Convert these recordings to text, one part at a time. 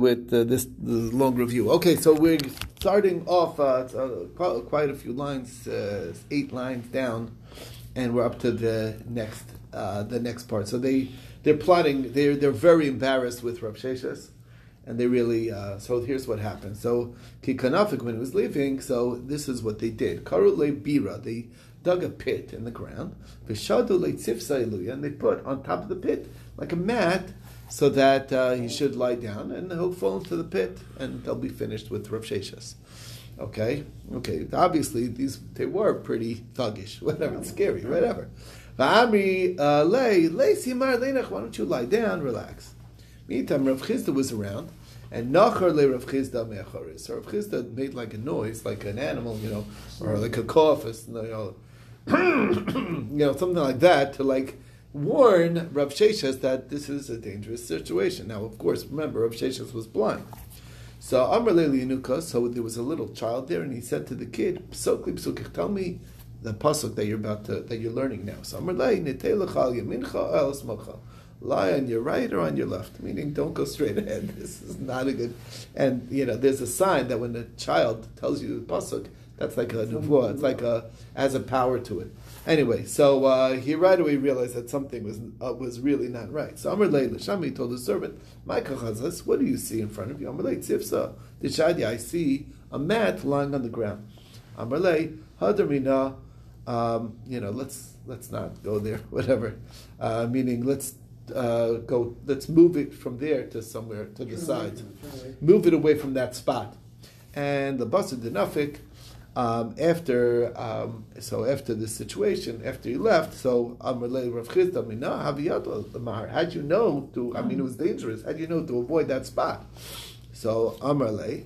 with uh, this, this, long review. Okay, so we're starting off uh, uh, quite a few lines, uh, eight lines down, and we're up to the next uh, the next part. So they they're plotting. They're they're very embarrassed with Rav Sheshes, and they really. Uh, so here's what happened. So Kikanafik when he was leaving, so this is what they did. Karule Bira. They dug a pit in the ground. Vishadu le and they put on top of the pit like a mat so that uh, he should lie down and he'll fall into the pit and they'll be finished with Rav Sheshes. Okay, okay. Obviously, these they were pretty thuggish, whatever, scary, whatever. Va'amri uh, lay lay simar leinach. Why don't you lie down, relax? Meantime, Rav Chisda was around, and nachar le Rav Chisda me'achoris. So Rav Chisda made like a noise, like an animal, you know, or like a cough, you know, you know, something like that to like warn Rav Sheshes that this is a dangerous situation. Now, of course, remember, Rav Sheshes was blind. So Amr Leili so there was a little child there, and he said to the kid, Psokli Psukich, tell me the pasuk that you're about to, that you're learning now. So Amr Leili, Yamincha El Lie on your right or on your left, meaning don't go straight ahead. This is not a good. And you know, there's a sign that when the child tells you the pasuk, that's like a nevuah. It's like a has a power to it. Anyway, so uh, he right away realized that something was uh, was really not right. So Amr Leila Shami told the servant, "My kachazas, what do you see in front of you?" Amr Leila Tzivsa, Dishadi, I see a mat lying on the ground. Amr Hadarina, um, you know, let's let's not go there. Whatever, uh, meaning let's uh, go. Let's move it from there to somewhere to the side. Move it away from that spot. And the Basar Dinafik um, after um, so after this situation, after he left, so Amrle Rav Chisda Haviyat How'd you know to? I mean, it was dangerous. How'd you know to avoid that spot? So Amrle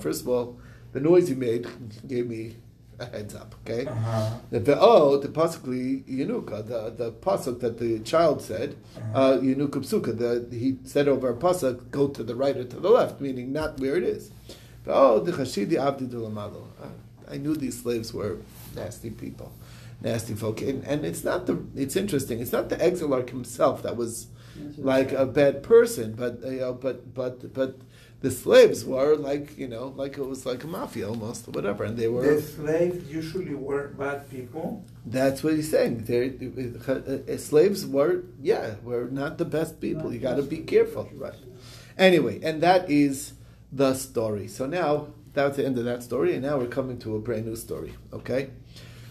First of all, the noise he made gave me a heads up. Okay. Uh-huh. The oh, the possibly Yenuka, the the pasuk that the child said, uh-huh. uh, Yenuka psuka. The he said over a pasuk, go to the right or to the left, meaning not where it is. Oh, the Chashidi Abdi. I knew these slaves were nasty people, nasty folk. And, and, it's not the, it's interesting, it's not the exilarch himself that was like a bad person, but, you know, but, but, but, the slaves were like you know like it was like a mafia almost or whatever. And they were the slaves usually were bad people. That's what he's saying. They uh, slaves were yeah were not the best people. You got to be careful. Right. Anyway and that is the story. So now that's the end of that story, and now we're coming to a brand new story. Okay,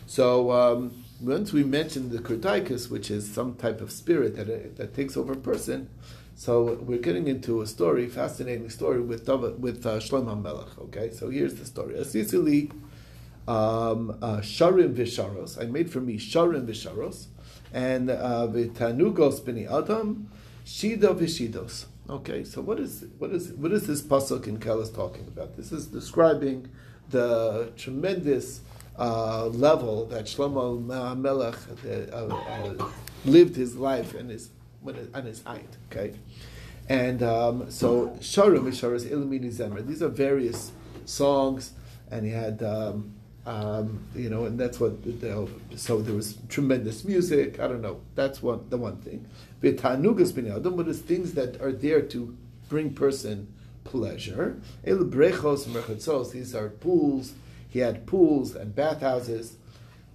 so um, once we mentioned the kurtaikus, which is some type of spirit that uh, that takes over a person, so we're getting into a story, fascinating story with with uh, Shlomo Melech. Okay, so here's the story. Asisili um, uh, sharim visharos. I made for me sharim visharos, and uh, vitanugos bini adam shida vishidos. Okay, so what is what is what is this pasuk in Koheles talking about? This is describing the tremendous uh, level that Shlomo Melech uh, uh, lived his life and his on his height. Okay, and um, so Sharim Sharas Ilumini Zemer. These are various songs, and he had. Um, um, you know, and that's what. So there was tremendous music. I don't know. That's one the one thing. V'tanugas adam, what is things that are there to bring person pleasure. El brechos merchatzos. These are pools. He had pools and bathhouses.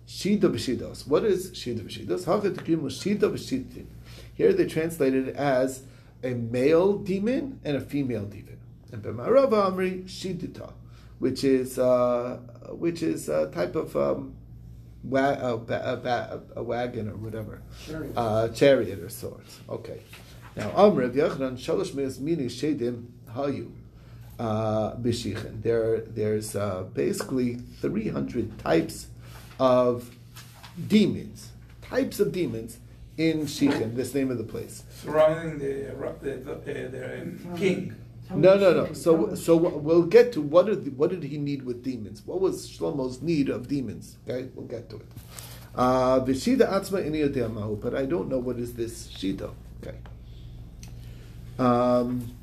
Shida b'shidos. What is shida b'shidos? Hachet shida b'shidin. Here they translated it as a male demon and a female demon. And b'marava amri shidita, which is uh, which is a type of um, wa- a, a, a, wagon or whatever, chariot, uh, chariot or sorts. Okay. Now, Amr Yochanan Shalosh Meis Mini Shedim Hayu uh, Bishichin. There, there's uh, basically 300 types of demons, types of demons in Shichin, this name of the place. Surrounding the, the, the, the king. No, no, no. So, so we'll get to what did what did he need with demons? What was Shlomo's need of demons? Okay, we'll get to it. Uh, V'shida atzma ini but I don't know what is this shita. Okay. Um,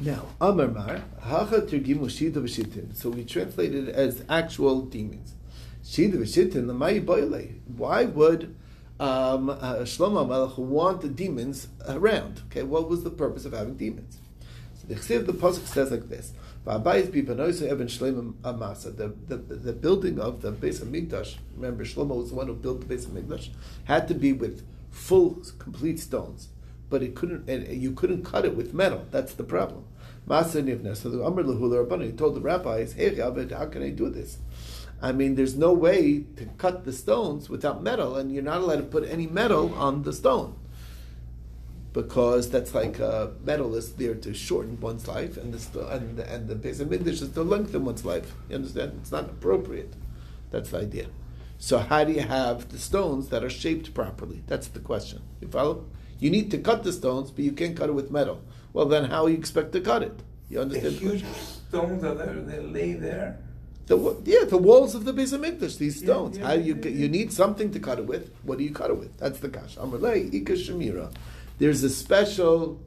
now, Amarmar, hacha tergimu shida v'shitin. So we translated it as actual demons. Shida v'shitin l'mayi boile. Why would um, uh, Shlomo Melech want the demons around? Okay, what was the purpose of having demons? The Chsiv, the pasuk says like this. The, the the building of the Beis Hamikdash. Remember, Shlomo was the one who built the Beis Hamikdash. Had to be with full, complete stones, but it couldn't. And you couldn't cut it with metal. That's the problem. So the Amr Rabbani told the rabbis, "Hey, how can I do this?" I mean, there's no way to cut the stones without metal, and you're not allowed to put any metal on the stone because that's like uh, metal is there to shorten one's life, and the and and the English is to lengthen one's life. You understand? It's not appropriate. That's the idea. So how do you have the stones that are shaped properly? That's the question. You follow? You need to cut the stones, but you can't cut it with metal. Well, then how you expect to cut it? You understand? The huge stones are they lay there. The, yeah, the walls of the Beis Hamikdash, these stones. Yeah, yeah, How you yeah, you need something to cut it with. What do you cut it with? That's the kash. Amalei ika shamira. There's a special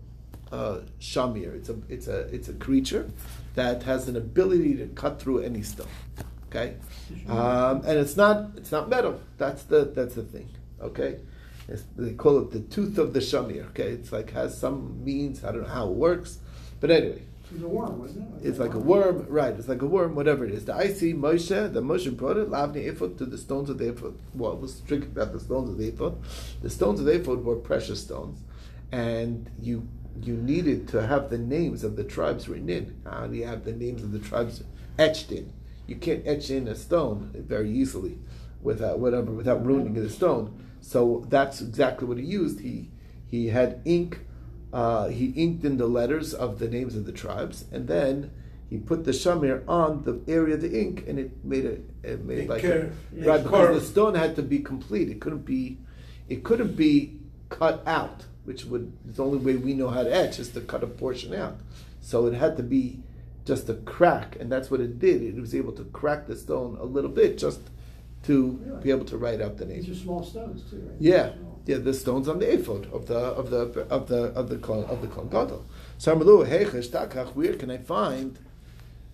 uh, shamir. It's a it's a it's a creature that has an ability to cut through any stone. Okay, um, and it's not it's not metal. That's the that's the thing. Okay, it's, they call it the tooth of the shamir. Okay, it's like has some means. I don't know how it works, but anyway. It's a worm, wasn't it? It's like a worm, right? It's like a worm, whatever it is. The I see Moshe, the Moshe brought it, Lavni Ephod, to the stones of the Ephod. Well, was strict about the stones of the Ephod. The stones of the Ephod were precious stones, and you you needed to have the names of the tribes written in. How do you have the names of the tribes etched in? You can't etch in a stone very easily without whatever without ruining the stone. So that's exactly what he used. He he had ink uh, he inked in the letters of the names of the tribes, and then he put the shamir on the area of the ink, and it made it, it made It like curved, a, right because the stone had to be complete. It couldn't be, it couldn't be cut out, which would the only way we know how to etch is to cut a portion out. So it had to be just a crack, and that's what it did. It was able to crack the stone a little bit just to Really? be able to write out the name. These are small stones too, right? Yeah, yeah, the stones on the ephod of the of the of the of the of the Kohen Gadol. So takach, where can I find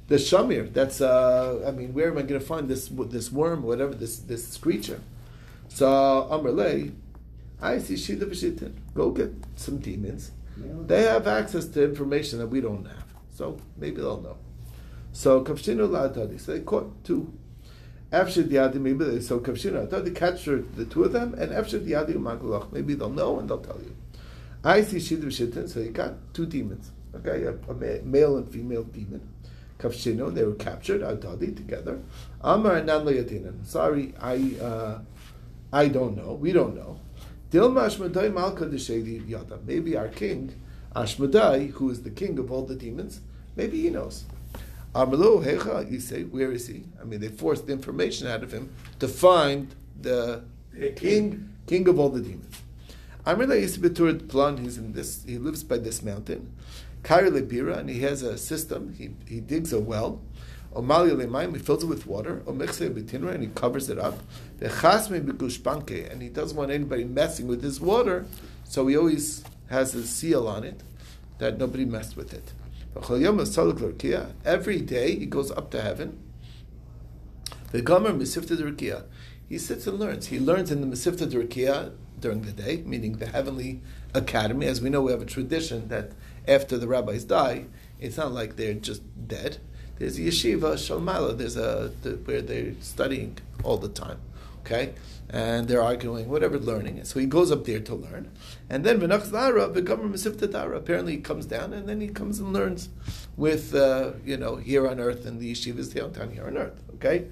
the shamir? That's uh, I mean, where am I going to find this this worm, whatever this this creature? So Amrle, I see shita v'shitin. Go get some demons. They have access to information that we don't have, so maybe they'll know. So kavshinu la'adadi. So they caught two. After Diadi, maybe they so Kavshina. I captured the two of them, and after Diadi Magalach, maybe they'll know and they'll tell you. I see Shidr Shittin, so you got two demons. Okay, a, a male and female demon. Kavshino, they were captured, Adadi together. Amar and Nan Sorry, I uh, I don't know. We don't know. Dilma Ashmedai Malka Deshedi Yada. Maybe our king, Ashmedai, who is the king of all the demons, maybe he knows. Amalu Hecha, you say, where is he? I mean, they forced the information out of him to find the king, king of all the demons. Amrila Yisbetur Plan, he's in this, he lives by this mountain. Kairi Lebira, and he has a system, he, he digs a well. He fills it with water. And he covers it up. And he doesn't want anybody messing with his water, so he always has a seal on it that nobody messed with it. Every day he goes up to heaven. The Gomer Derkia. He sits and learns. He learns in the Mesifta Derkia during the day, meaning the heavenly academy. As we know, we have a tradition that after the rabbis die, it's not like they're just dead. There's yeshiva shalmala. There's a the, where they're studying all the time. Okay, and they're arguing, whatever learning is. So he goes up there to learn, and then v'gomer mesifta dara. Apparently, he comes down, and then he comes and learns with uh, you know here on earth, and the yeshiva is downtown here on earth. Okay,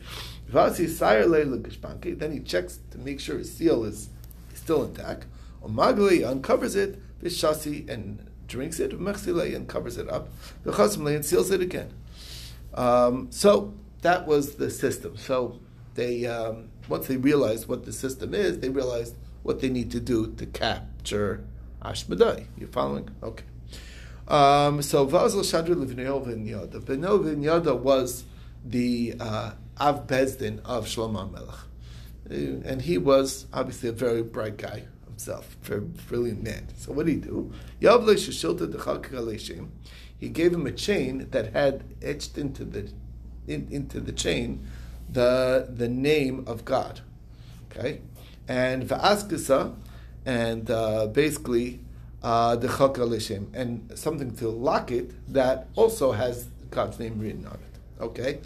then he checks to make sure his seal is still intact. Omagli uncovers it, v'shasi and drinks it, v'mechsilei and covers it up, v'chasimlei and seals it again. Um, so that was the system. So they um, once they realized what the system is, they realized what they need to do to capture Ashmedai. You following? Okay. Um, so Vazel Shadri Livneo Vinyada. Vinyada Vinyada was the uh, Av Beis Din of Shlomo Melech. And he was obviously a very bright guy himself, very brilliant man. So what did he do? Yavle Shishilta Dechak Galeshim. He gave him a chain that had etched into the in, into the chain the the name of God. Okay, and Va'askasa, and uh, basically uh, the Chaka Lishem, and something to lock it that also has God's name written on it. Okay?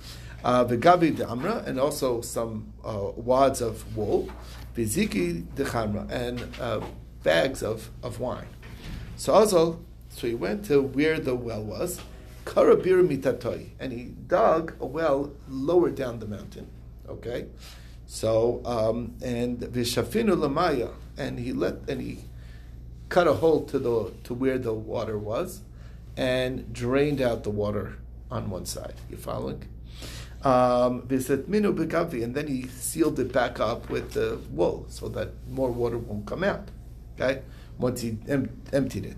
Uh, the de Amra, and also some uh, wads of wool. Viziki de Chamra, and uh, bags of, of wine. So Azal, so he went to where the well was, Karabir mitatoi, and he dug a well lower down the mountain. Okay? So, um, and Vishafinu Lamaya, and he let, and he cut a hole to the to where the water was, and drained out the water on one side. You following? Um, and then he sealed it back up with the wool so that more water won't come out. Okay, once he em- emptied it.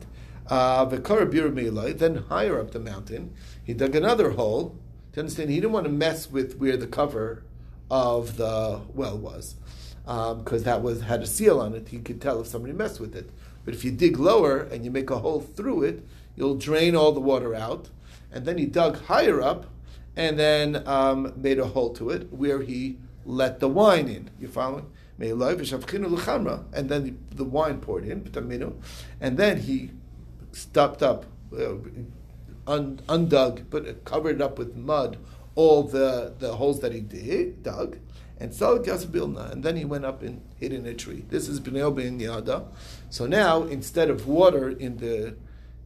Uh, then higher up the mountain, he dug another hole. To understand, he didn't want to mess with where the cover of the well was, because um, that was had a seal on it. He could tell if somebody messed with it. But if you dig lower and you make a hole through it, you'll drain all the water out. And then he dug higher up and then um, made a hole to it where he let the wine in. You following? And then the, the wine poured in, and then he stopped up, uh, un, undug, but covered up with mud all the, the holes that he did, dug, and Sal Bilna, and then he went up and hid in a tree. This is Bnei Ben Yada. So now, instead of water in the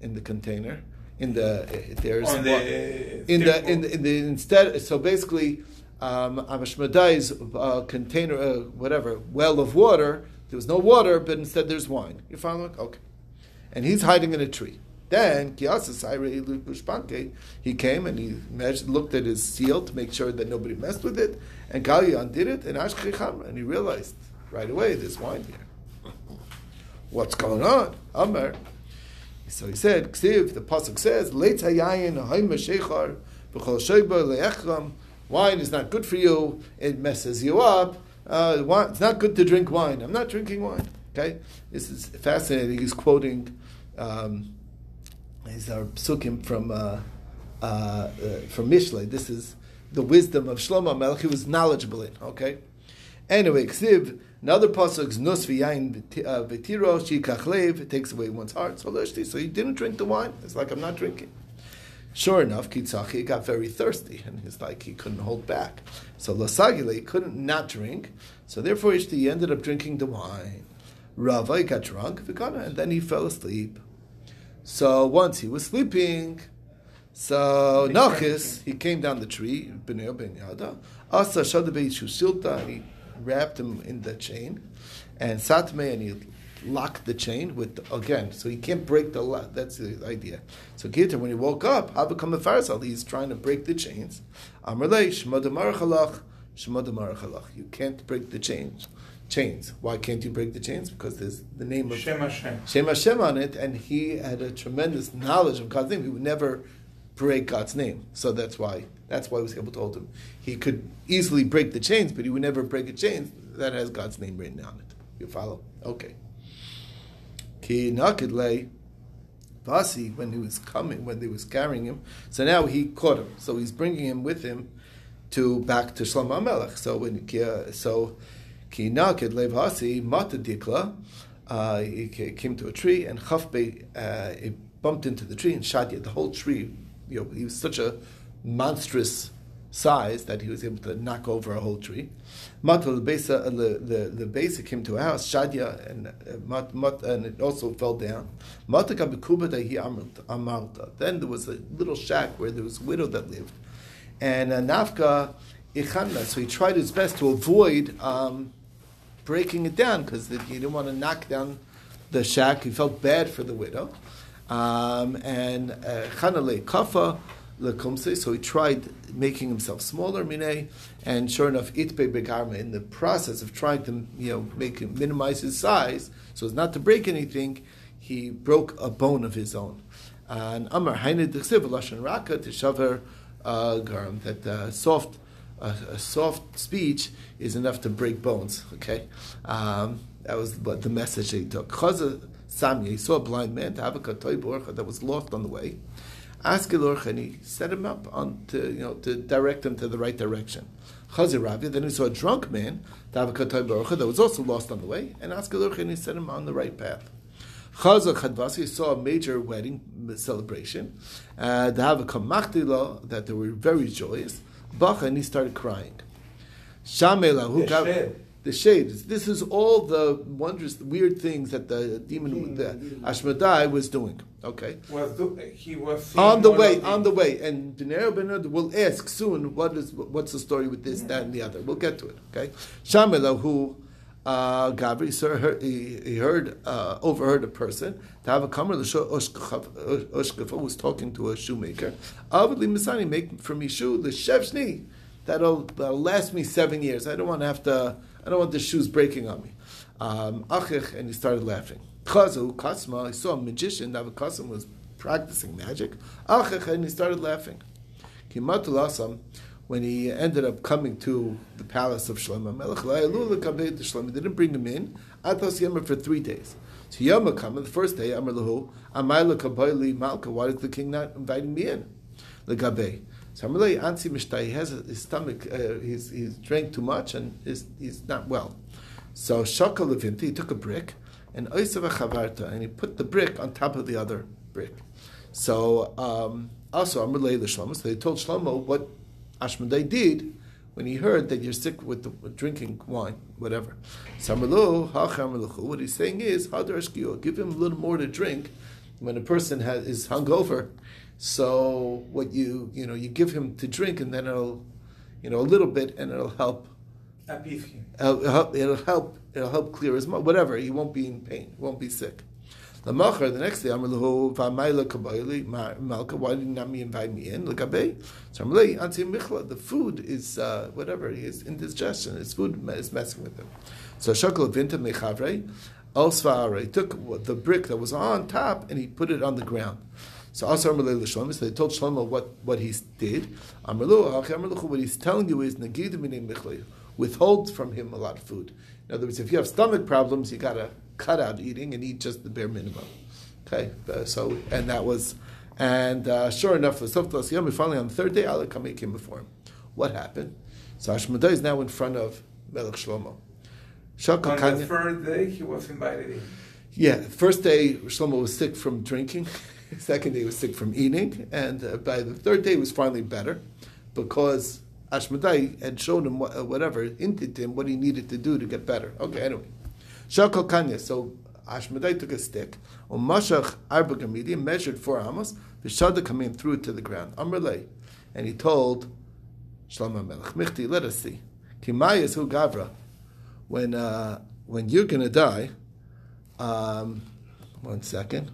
in the container, in the there's On the in the, in the in the instead. So basically, um, Amashmadai's uh, container, uh, whatever well of water. There was no water, but instead there's wine. You following? Okay, and he's hiding in a tree. Then he came and he measured, looked at his seal to make sure that nobody messed with it, and Gali undid it, and and he realized right away there's wine here. What's going on? Amr. So he said, Ksiv, the pasuk says, because Wine is not good for you. It messes you up. Uh, wine, it's not good to drink wine. I'm not drinking wine. Okay, this is fascinating. He's quoting um, these are psukim from uh, uh, uh, from Mishle. This is the wisdom of Shlomo Melech. He was knowledgeable in. Okay. Anyway, Ksiv, another pasuk nus v'yayin v'tiro shikachlev. Takes away one's heart. So so he didn't drink the wine. It's like I'm not drinking. Sure enough, Kitzachi got very thirsty, and it's like he couldn't hold back. So Lasagile couldn't not drink, so therefore he ended up drinking the wine. Rava he got drunk, and then he fell asleep. So once he was sleeping, so Nachis, he came down the tree, Asa Shadabe he wrapped him in the chain, and Satme, and he locked the chain with, again, so he can't break the lock. That's the idea. So Gita, when he woke up, Habakam Farsal, he's trying to break the chains. Amrlei, Shmadamar Chalach, Shmadamar Chalach. You can't break the chains chains. Why can't you break the chains? Because there's the name of Shem Hashem. Shem Hashem on it, and he had a tremendous knowledge of God's name. He would never break God's name. So that's why that's why he was able to hold him. He could easily break the chains, but he would never break a chain that has God's name written on it. You follow? Okay. Ki nakidle Vasi, when he was coming, when they was carrying him, so now he caught him. So he's bringing him with him to back to Shlomo Melech. So when so Ki naked levasi mata dikla. Uh, he came to a tree and chafbe uh, he bumped into the tree and shot the whole tree. You know, he was such a monstrous size that he was able to knock over a whole tree. Mata the besa uh, the the the basic came to a house shadia and uh, mat, mat, and it also fell down. Mata kabikuba he amalta. Then there was a little shack where there was a widow that lived, and uh, nafka. So he tried his best to avoid. Um, breaking it down because he didn't want to knock down the shack. He felt bad for the widow. Um, and Chanale uh, Kafa Lekumse, so he tried making himself smaller, Mine, and sure enough, Itbe Begarma, in the process of trying to you know make him minimize his size so as not to break anything, he broke a bone of his own. And Amar Hainid Dechsiv Lashon Raka to Shaver uh, Garm, that uh, soft a, a, soft speech is enough to break bones. Okay, um, that was what the message he took. Chaza Samya, he saw a blind man, to have a that was lost on the way. Asked and he set him up on to you know to direct him to the right direction. Chazi Rabbi, then he saw a drunk man, that was also lost on the way, and asked and he set him on the right path. Chazak Hadvasi saw a major wedding celebration. Uh, that they were very joyous. Bacha, and he started crying. Shamela, who The got shade. the shades. This is all the wondrous, weird things that the demon, King, the demon. Ashmedai was doing. Okay, Was do, he was on the way, on the way, and Bnei Benod will ask soon what is what's the story with this, that, and the other. We'll get to it. Okay, Shamela, who uh, Gabri sir, he, he heard uh, overheard a person to have a kamer Ushkafa was talking to a shoemaker. Avadli Misani, make for me shoe the shevshni that'll, that'll last me seven years. I don't want to have to. I don't want the shoes breaking on me. Um, and he started laughing. Chazu Kasma, I saw a magician. David Kasim was practicing magic. Achich, and he started laughing. Kimatul Asam, when he ended up coming to the palace of Shlomo Melech, they didn't bring him in. I Atos Yama for three days. So Yama come, the first day, Amar Lahu, Amay lekabayli Malka, why is the king not inviting me in? Legabe. So Amalei Ansi Mishtai, he has his stomach, uh, he's, he's drank too much and he's, he's not well. So Shaka Levinti, he took a brick, and Oisav Chavarta, and he put the brick on top of the other brick. So um, also Amr Lei Shlomo, so they told Shlomo what Ashmedai did when he heard that you're sick with, the, with drinking wine, whatever. So Amr Lo, Hach Amr Lechu, what he's saying is, give him a little more to drink when a person has, is hungover. So what you you know you give him to drink, and then it'll you know a little bit, and it'll help it'll help, it'll help, it'll help clear his mind. Whatever, he won't be in pain, he won't be sick. The the next day, Amar lahu v'amayla kabayli malka. Why did not me invite me in? Lekabe. So like, anti michla. The food is uh, whatever. Is indigestion. His food is messing with him. So shakal vinta mechavre. Elsvare he took the brick that was on top and he put it on the ground. So also Shlomo. So they told Shlomo what, what he did. What he's telling you is. Withhold from him a lot of food. In other words, if you have stomach problems, you got to cut out eating and eat just the bare minimum. Okay, uh, so and that was, and uh, sure enough, the Softas Yom finally on the third day, Allah came before him. What happened? So Ashmedai is now in front of Melech Shlomo. Shaka On the third day, he was invited in. yeah, first day Shlomo was sick from drinking. Second day he was sick from eating, and uh, by the third day he was finally better, because Ashmedai had shown him what, whatever, hinted to him what he needed to do to get better. Okay, anyway, Shakal Kanya. So Ashmedai took a stick, or Mashach Arba Gamidi measured four amos, Vishada come in threw it to the ground. Amrlei, and he told Shlomo Melech, Michti, let us see. Kimayas hu Gavra, when uh, when you're gonna die. Um, one second.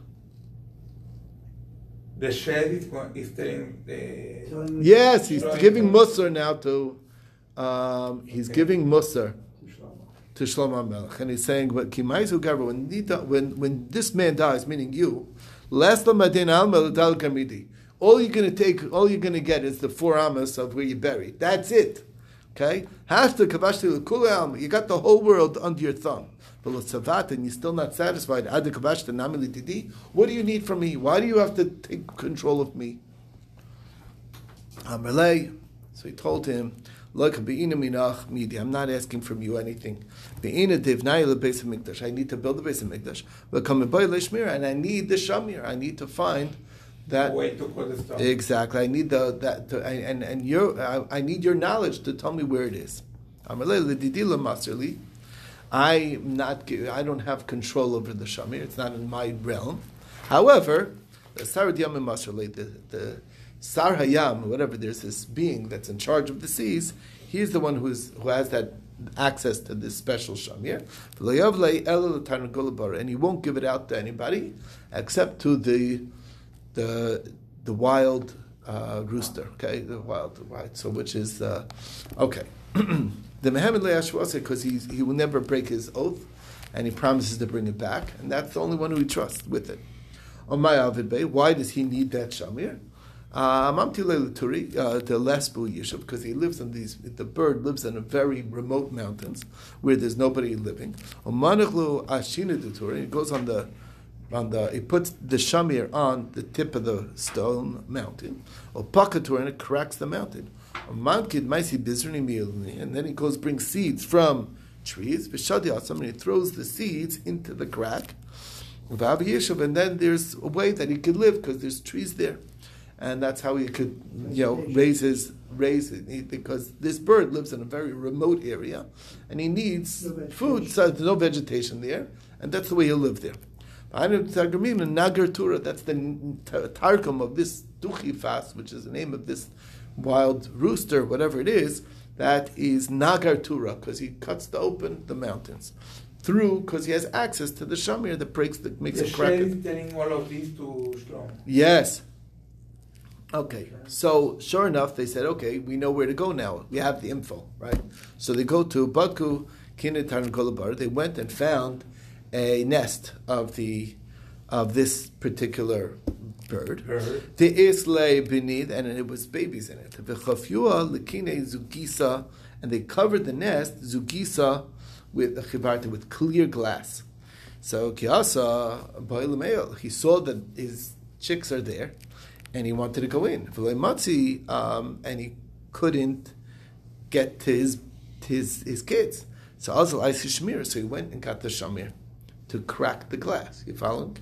The shed is, going, is telling the. Yes, he's giving Musar now to. Um, he's Okay. giving Musar to Shlomo. Melech, and he's saying, "But when when when this man dies, meaning you, last all you're going to take, all you're going to get is the four amas of where you're buried. That's it. Okay, Hafta Kavashti Lekula Alma. You got the whole world under your thumb. But Savat, and you're still not satisfied. What do you need from me? Why do you have to take control of me? Amalei. So he told him, Look, be'ina minach midi. I'm not asking from you anything. Be'ina divnai lebeis hamikdash. I need to build the Beis Hamikdash. But come by leshmir, and I need the shamir. I need to find that way to put the stone. exactly. I need the that to, and and your I, I need your knowledge to tell me where it is. Amalei ledidila masterli. I'm not. I don't have control over the shamir. It's not in my realm. However, the Sarad Yam and Masterli, the the Sar Hayam, whatever, there's this being that's in charge of the seas. He's the one who's who has that access to this special shamir. And he won't give it out to anybody except to the the the wild uh, rooster. Okay, the wild right. So which is uh, okay. the Muhammad Le'ashwasa because he he will never break his oath, and he promises to bring it back, and that's the only one who he trusts with it. On my Avid Bey, why does he need that shamir? Mamti Turi, uh, the Lesbu Yishuv, because he lives in these. The bird lives in a very remote mountains where there's nobody living. Omanachlu Ashina Turi, he goes on the on the he puts the shamir on the tip of the stone mountain, or pakatur, and it cracks the mountain. And then he goes bring seeds from trees. And he throws the seeds into the crack. And then there's a way that he could live because there's trees there, and that's how he could, you know, raise his raise it because this bird lives in a very remote area, and he needs No food. So there's no vegetation there, and that's the way he'll live there. Anu Targumim and Nagar Tura, that's the tar- Targum of this Duchi fast, which is the name of this wild rooster, whatever it is, that is Nagar Tura, because he cuts the open the mountains through, because he has access to the Shamir that breaks the makes The it crack. sheriff telling all of this to Shlomo. Yes. Okay, so sure enough, they said, okay, we know where to go now. We have the info, right? So they go to Baku Kinetar Kolabar. They went and found a nest of the of this particular bird. The isle beneath, and it was babies in it. Lekine zugisa, and they covered the nest zugisa with chivarta with clear glass. So kiasa he saw that his chicks are there, and he wanted to go in. V'leimatzi, um, and he couldn't get to his to his, his kids. So also ice shmir. So he went and got the shamir to crack the glass. You following?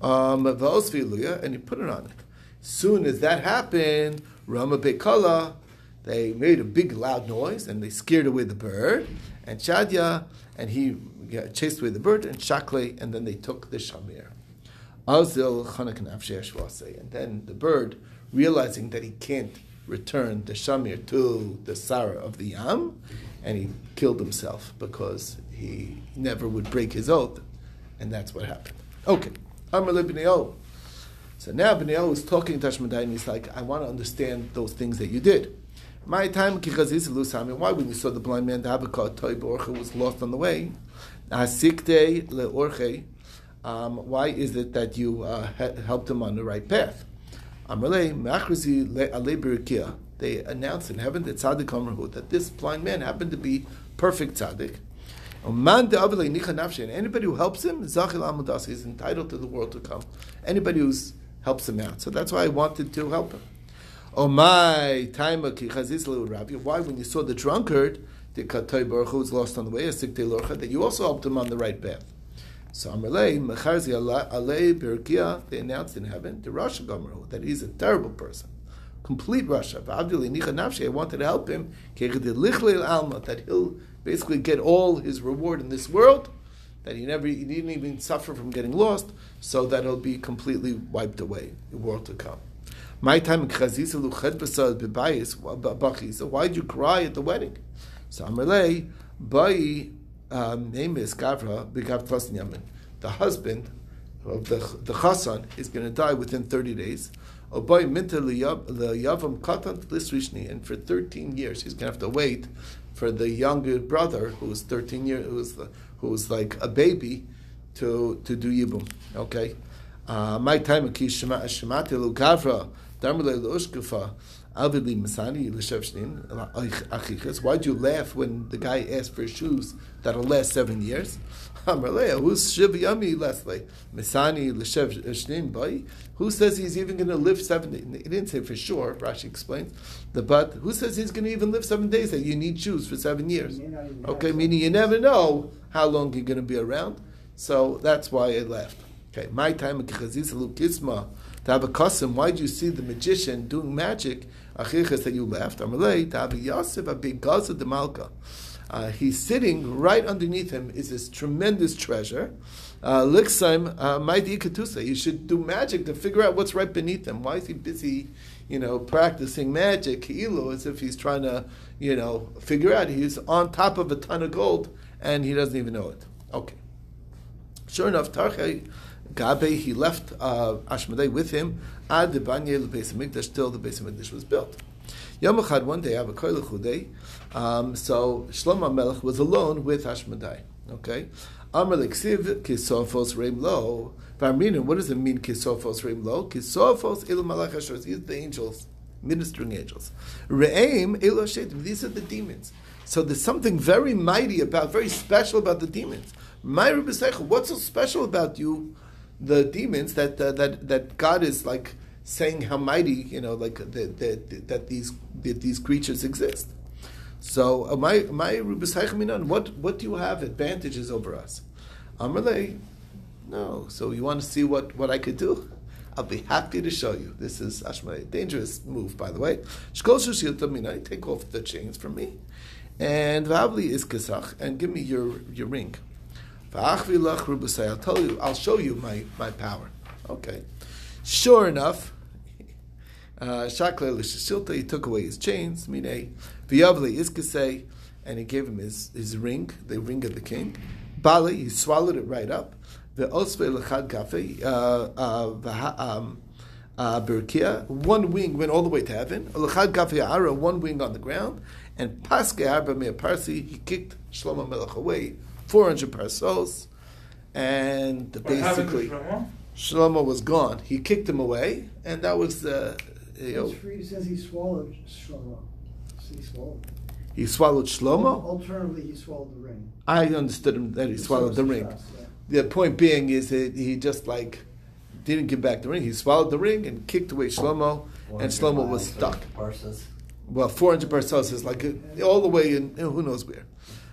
Um, and he put it on it. Soon as that happened, Rama Bekala, they made a big loud noise and they scared away the bird. And Shadya, and he chased away the bird, and Shakle, and then they took the shamir. And then the bird, realizing that he can't return the shamir to the Sarah of the Yam, and he killed himself because he never would break his oath, and that's what happened. Okay. So now B'nai is talking to Ashmedai, and he's like, I want to understand those things that you did. My time, kichaziz lusami. Why, when you saw the blind man, the Habakkuk, Toy Orche was lost on the way? Asikte leorche. Um, why is it that you uh, he- helped him on the right path? They announced in heaven that tzaddik Amrahu that this blind man happened to be perfect tzaddik. Nafshe. And anybody who helps him, zachil amudas, is entitled to the world to come. Anybody who helps him out. So that's why I wanted to help him. Oh my time rabbi. Why when you saw the drunkard, the was lost on the way, that you also helped him on the right path. So Amalei mecharzi alei birkia. They announced in heaven the Rasha Gomer that he's a terrible person, complete nafshe. I wanted to help him that he'll basically get all his reward in this world. That he never, he didn't even suffer from getting lost, so that he'll be completely wiped away, the world to come. My time. So why did you cry at the wedding? So Amalei um, name is Gavra Begav Tlas Yamin. The husband of the the Chasan is going to die within thirty days. Oboy minta leyavam katan lisrishni, and for thirteen years he's going to have to wait for the younger brother who was thirteen years, who was the, like a baby, to to do yibum. Okay, uh, my time shemati lu Gavra darmele lushkufa. Alvidli Masani Lishevshnin Why'd you laugh when the guy asked for shoes that'll last seven years? Who's Shiv Yami Leslie? Masani Lishevshnin Boy. Who says he's even going to live seven days? He didn't say for sure, Rashi explains. The but who says he's going to even live seven days that you need shoes for seven years? May not even Okay, meaning you never know how long you're going to be around. So that's why I left. Okay, my time to have a custom. Why do you see the magician doing magic? Achichas that you left. Amalei a Yosef a big Gaza de Malka. Uh, he's sitting right underneath him is this tremendous treasure. Lixim, Maidi Katusa. You should do magic to figure out what's right beneath him. Why is he busy, you know, practicing magic? Ki'ilu, as if he's trying to, you know, figure out. He's on top of a ton of gold and he doesn't even know it. Okay. Sure enough, Tarchei Gabe, he left uh, with him. Ad the Banye the Beis Hamikdash till the Beis Hamikdash was built. Yom Echad, one day, Avakoy Lechudei. Um, so Shlomo Melech was alone with Ashmedai. Okay, Amar Leksiv Kisofos Reim Lo. Varmina, what does it mean Kisofos Reim Lo? Kisofos Il Malach. These are the angels, ministering angels. Re'im Shetim. These are the demons. So there's something very mighty about, very special about the demons. My what's so special about you? The demons that uh, that that God is like saying how mighty you know like that that, that these that these creatures exist. So uh, my my Minan, what what do you have advantages over us? Amalei, No. So you want to see what, what I could do? I'll be happy to show you. This is Ashma, dangerous move, by the way. Take off the chains from me. And Vavli is Kesach, and give me your, your ring. I'll tell you, I'll show you my, my power. Okay. Sure enough, uh, Shakle Lishishilta, he took away his chains, Mine, V'yavli is Kesay, and he gave him his, his ring, the ring of the king. Bali, he swallowed it right up. The osve lechad kafe, um, uh, Berkia, one wing went all the way to heaven. Lechad kafe ara, one wing on the ground. And paske arba parsi, he kicked Shlomo Melech away, 400 parsos. And What basically, Shlomo? Shlomo was gone. He kicked him away, and that was, uh, you know, It's it says he swallowed Shlomo. So he swallowed. he swallowed Shlomo. Alternatively, he swallowed the ring. I understood him that he swallowed the ring. Trust, yeah. The point being is that he just like didn't give back the ring. He swallowed the ring and kicked away Shlomo, and Shlomo was stuck. Parsons. Well, 400 parcels is like all the way in, in who knows where.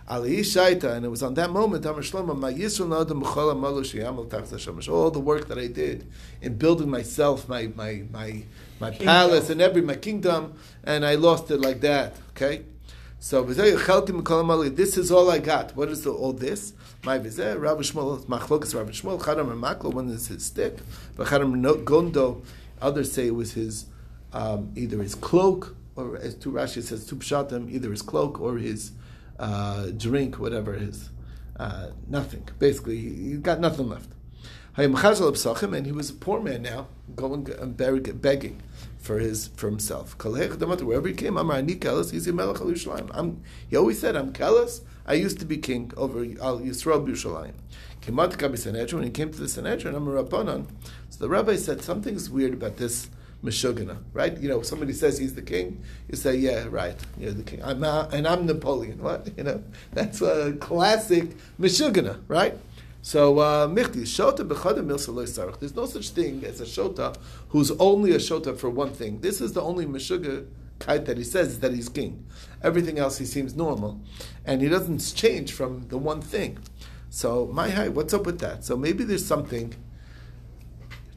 Ali Shaita, and it was on that moment, Amar Shlomo, Ma Yisrael Na'adam B'chol Ha'malu She'yamal Tachta Shemesh. all the work that I did in building myself, my my my my Kingdom. palace and every my kingdom, and I lost it like that. Okay, so v'zeh yechalti M'kol Ha'malu, this is all I got. What is the, all this? My Rabbi Shmuel Machlokas Rabbi Shmuel Chadam and Maklo one is his stick, but Chadam Gondo. Others say it was his um, either his cloak or as two Rashi says two pshatim, either his cloak or his uh, drink, whatever it is. Uh, nothing. Basically, he, got nothing left. And he was a poor man now, going and beg- begging for his for himself. Wherever he came, Yerushalayim. I'm- He always said, "I'm Koheles. I used to be king over Al Yisrael Yerushalayim." Kemat Kabi Sanhedrin. When he came to the Sanhedrin, I'm a Rabbanon. So the rabbi said, "Something's weird about this." Meshugana, right? You know, somebody says he's the king, you say, yeah, right, you're the king. I'm uh, and I'm Napoleon. What? You know, that's a classic Meshugana, right? So, uh, Michti, Shota b'chada sarach. There's no such thing as a Shota who's only a Shota for one thing. This is the only Meshuga kite that he says is that he's king. Everything else he seems normal. And he doesn't change from the one thing. So, my high, what's up with that? So maybe there's something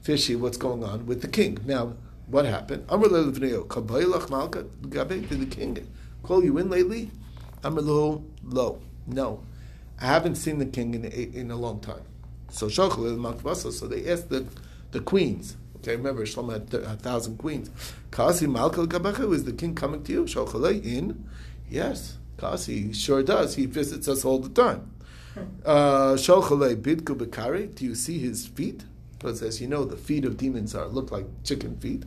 fishy what's going on with the king. Now, what happened? Amr le'levneo, kabaylach malka, gabe, did the king call you in lately? Amr lo, no. I haven't seen the king in a, in a long time. So shachal malkvasa, so they asked the, the queens. Okay, remember Shlomo had th- a thousand queens. Kasi malka gabacha, is the king coming to you? Shachal in? Yes, Kasi sure does. He visits us all the time. Uh, Shochalei bidku bekari. Do you see his feet? Because as you know, the feet of demons are look like chicken feet.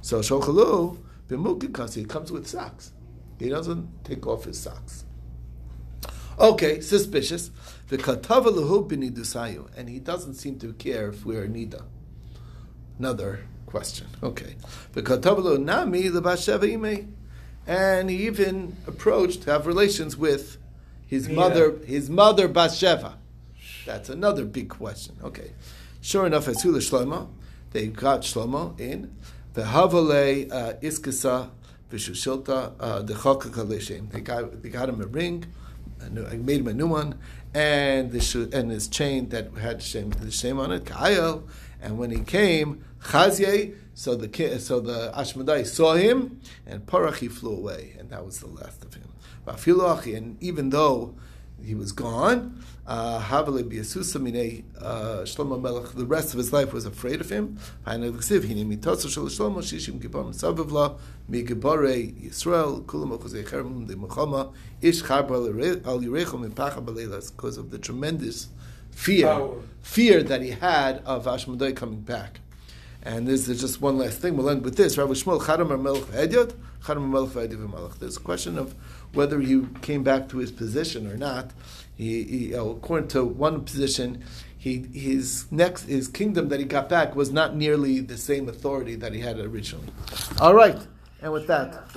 So shochalu b'mukikasi. He comes with socks. He doesn't take off his socks. Okay, suspicious. The katavalahu b'nidusayu, and he doesn't seem to care if we're nida. Another question. Okay, the katavalu nami lebasheva ime, and he even approached to have relations with his Nida. mother, his mother Bathsheba. That's another big question. Okay, sure enough, as Hula Shlomo, they got Shlomo in the Havale uh, Iskasa Vishushilta uh, the Kaleshem. They got they got him a ring, I made him a new one, and the and his chain that had the shame on it. Ka'ayel, and when he came, Chazye. So the so the Ashmedai saw him, and Parach he flew away, and that was the last of him. And even though he was gone. Uh, Havale b'Yesusa minei uh. The rest of his life was afraid of him. Ha'nei l'ksiv hine mitotzo shel Shlomo shishim gibar misaviv la migibarei Yisrael kulam ochozei cherem demechama ish charba al yirecho mipacha b'leilas because of the tremendous fear Power. fear that he had of Ashmedai coming back. And this is just one last thing. We'll end with this. Rabbi Shmuel, Chadam Melech Edyot, Chadam Melech Edyot There's a question of whether he came back to his position or not. He, he according to one position, he his next his kingdom that he got back was not nearly the same authority that he had originally. All right, and with that.